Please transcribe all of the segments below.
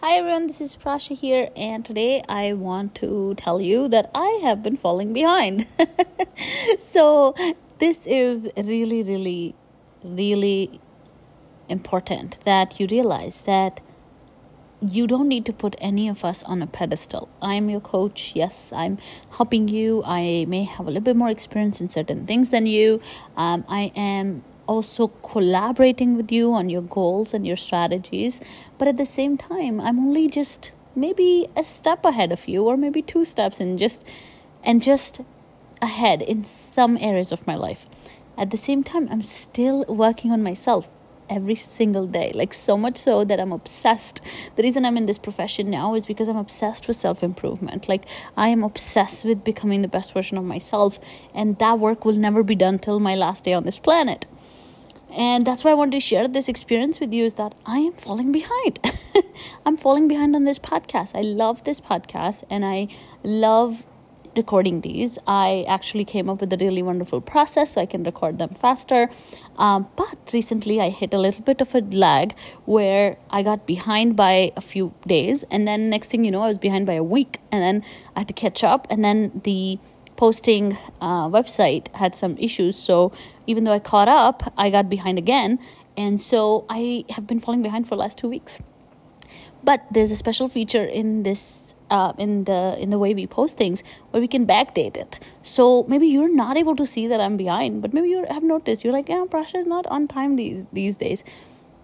Hi everyone, this is Prasha here, and today I want to tell you that I have been falling behind. so, this is really, really, really important that you realize that you don't need to put any of us on a pedestal. I'm your coach. Yes, I'm helping you. I may have a little bit more experience in certain things than you. Um, I am also collaborating with you on your goals and your strategies. But at the same time, I'm only just maybe a step ahead of you, or maybe two steps, and just and just ahead in some areas of my life. At the same time, I'm still working on myself every single day. Like so much so that I'm obsessed. The reason I'm in this profession now is because I'm obsessed with self improvement. Like I am obsessed with becoming the best version of myself, and that work will never be done till my last day on this planet and that's why i wanted to share this experience with you is that i am falling behind. I'm falling behind on this podcast. I love this podcast and i love recording these. I actually came up with a really wonderful process so i can record them faster. Um, but recently i hit a little bit of a lag where i got behind by a few days and then next thing you know i was behind by a week and then i had to catch up and then the posting uh, website had some issues. So even though I caught up, I got behind again. And so I have been falling behind for the last two weeks. But there's a special feature in this uh, in the in the way we post things where we can backdate it. So maybe you're not able to see that I'm behind, but maybe you have noticed. You're like, yeah, Prasha is not on time these these days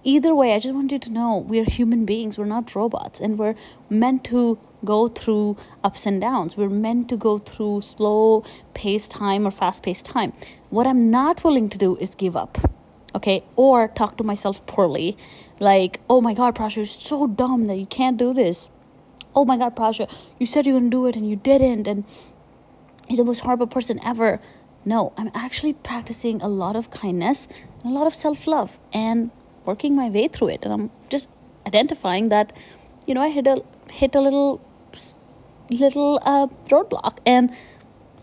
either way, I just want you to know we're human beings, we're not robots, and we're meant to go through ups and downs. We're meant to go through slow paced time or fast paced time. What I'm not willing to do is give up, okay, or talk to myself poorly, like, oh my god, Prasha, you're so dumb that you can't do this. Oh my god, Prasha, you said you were gonna do it and you didn't, and you're the most horrible person ever. No, I'm actually practicing a lot of kindness and a lot of self love. And working my way through it and i'm just identifying that you know i hit a hit a little little uh, roadblock and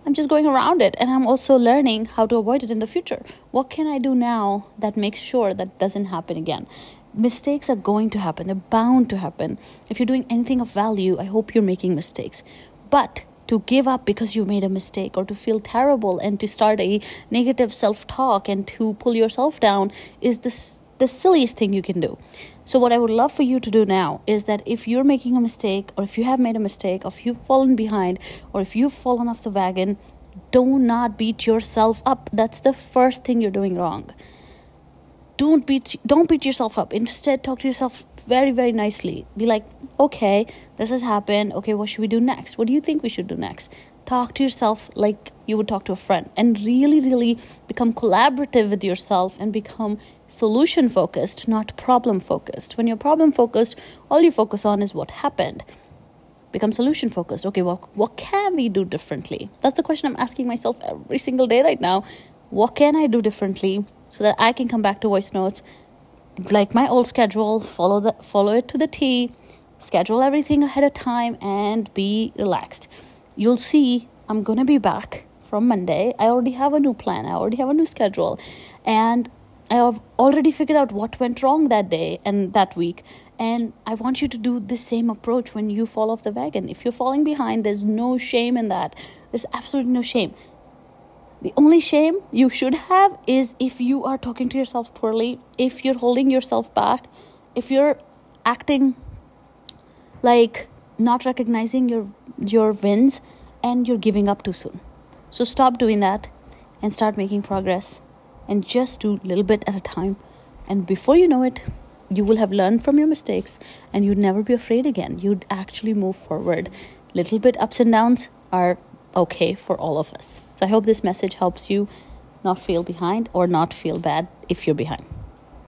i'm just going around it and i'm also learning how to avoid it in the future. What can i do now that makes sure that doesn't happen again? Mistakes are going to happen. They're bound to happen. If you're doing anything of value i hope you're making mistakes. But to give up because you made a mistake or to feel terrible and to start a negative self talk and to pull yourself down is this the silliest thing you can do. So, what I would love for you to do now is that if you're making a mistake, or if you have made a mistake, or if you've fallen behind, or if you've fallen off the wagon, do not beat yourself up. That's the first thing you're doing wrong. Don't beat don't beat yourself up. Instead, talk to yourself very very nicely. Be like, okay, this has happened. Okay, what should we do next? What do you think we should do next? Talk to yourself like you would talk to a friend, and really really become collaborative with yourself and become solution focused, not problem focused. When you're problem focused, all you focus on is what happened. Become solution focused. Okay, well, what can we do differently? That's the question I'm asking myself every single day right now. What can I do differently so that I can come back to voice notes like my old schedule, follow the follow it to the T, schedule everything ahead of time and be relaxed. You'll see I'm going to be back from Monday. I already have a new plan. I already have a new schedule. And I have already figured out what went wrong that day and that week. And I want you to do the same approach when you fall off the wagon. If you're falling behind, there's no shame in that. There's absolutely no shame. The only shame you should have is if you are talking to yourself poorly, if you're holding yourself back, if you're acting like not recognizing your your wins and you're giving up too soon. So stop doing that and start making progress and just do a little bit at a time. And before you know it, you will have learned from your mistakes and you'd never be afraid again. You'd actually move forward. Little bit ups and downs are okay for all of us. So I hope this message helps you not feel behind or not feel bad if you're behind.